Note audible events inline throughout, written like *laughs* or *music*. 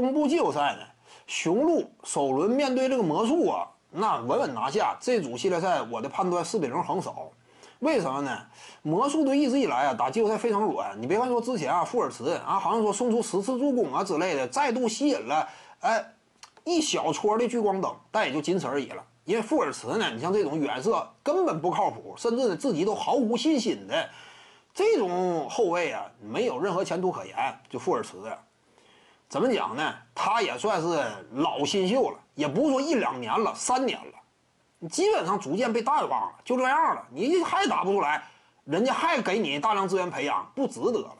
东部季后赛呢，雄鹿首轮面对这个魔术啊，那稳稳拿下。这组系列赛我的判断四比零横扫。为什么呢？魔术队一直以来啊打季后赛非常软。你别看说之前啊富尔茨啊好像说送出十次助攻啊之类的，再度吸引了哎一小撮的聚光灯，但也就仅此而已了。因为富尔茨呢，你像这种远射根本不靠谱，甚至呢自己都毫无信心的这种后卫啊，没有任何前途可言。就富尔茨，怎么讲呢？他也算是老新秀了，也不是说一两年了，三年了。基本上逐渐被淡忘了，就这样了。你还打不出来，人家还给你大量资源培养，不值得了。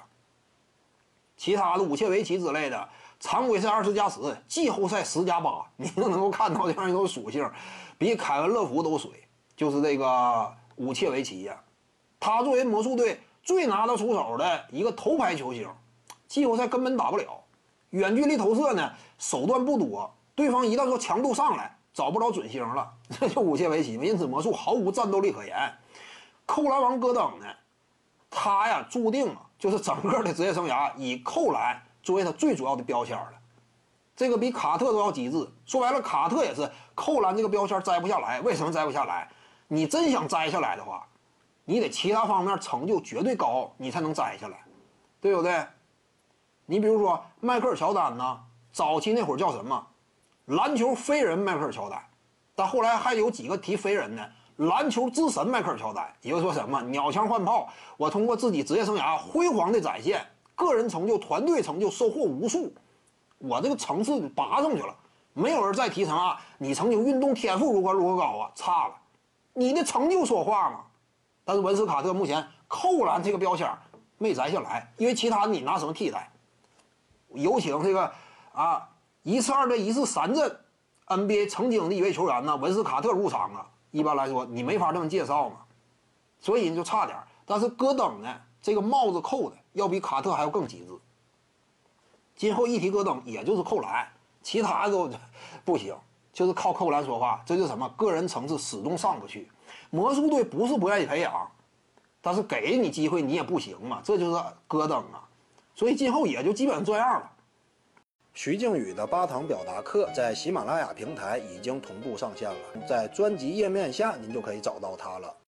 其他的武切维奇之类的，常规赛二十加十，季后赛十加八，你都能够看到这样一种属性，比凯文·乐福都水。就是这个武切维奇呀，他作为魔术队最拿得出手的一个头牌球星，季后赛根本打不了。远距离投射呢，手段不多，对方一旦说强度上来。找不着准星了，*laughs* 这就武切维奇嘛。因此魔术毫无战斗力可言。扣篮王戈登呢，他呀注定啊就是整个的职业生涯以扣篮作为他最主要的标签了。这个比卡特都要极致。说白了，卡特也是扣篮这个标签摘不下来。为什么摘不下来？你真想摘下来的话，你得其他方面成就绝对高，你才能摘下来，对不对？你比如说迈克尔乔丹呢，早期那会儿叫什么？篮球飞人迈克尔乔丹，但后来还有几个提飞人呢？篮球之神迈克尔乔丹，也就说什么鸟枪换炮，我通过自己职业生涯辉煌的展现，个人成就、团队成就收获无数，我这个层次拔上去了。没有人再提什么你曾经运动天赋如何如何高啊，差了，你的成就说话嘛。但是文斯卡特目前扣篮这个标签没摘下来，因为其他你拿什么替代？有请这个啊。一次二阵，一次三阵，NBA 曾经的一位球员呢，文斯卡特入场啊。一般来说，你没法这么介绍嘛，所以你就差点。但是戈登呢，这个帽子扣的要比卡特还要更极致。今后一提戈登，也就是扣篮，其他都 *laughs* 不行，就是靠扣篮说话。这就是什么？个人层次始终上不去。魔术队不是不愿意培养，但是给你机会你也不行嘛。这就是戈登啊，所以今后也就基本上这样了。徐静宇的八堂表达课在喜马拉雅平台已经同步上线了，在专辑页面下您就可以找到它了。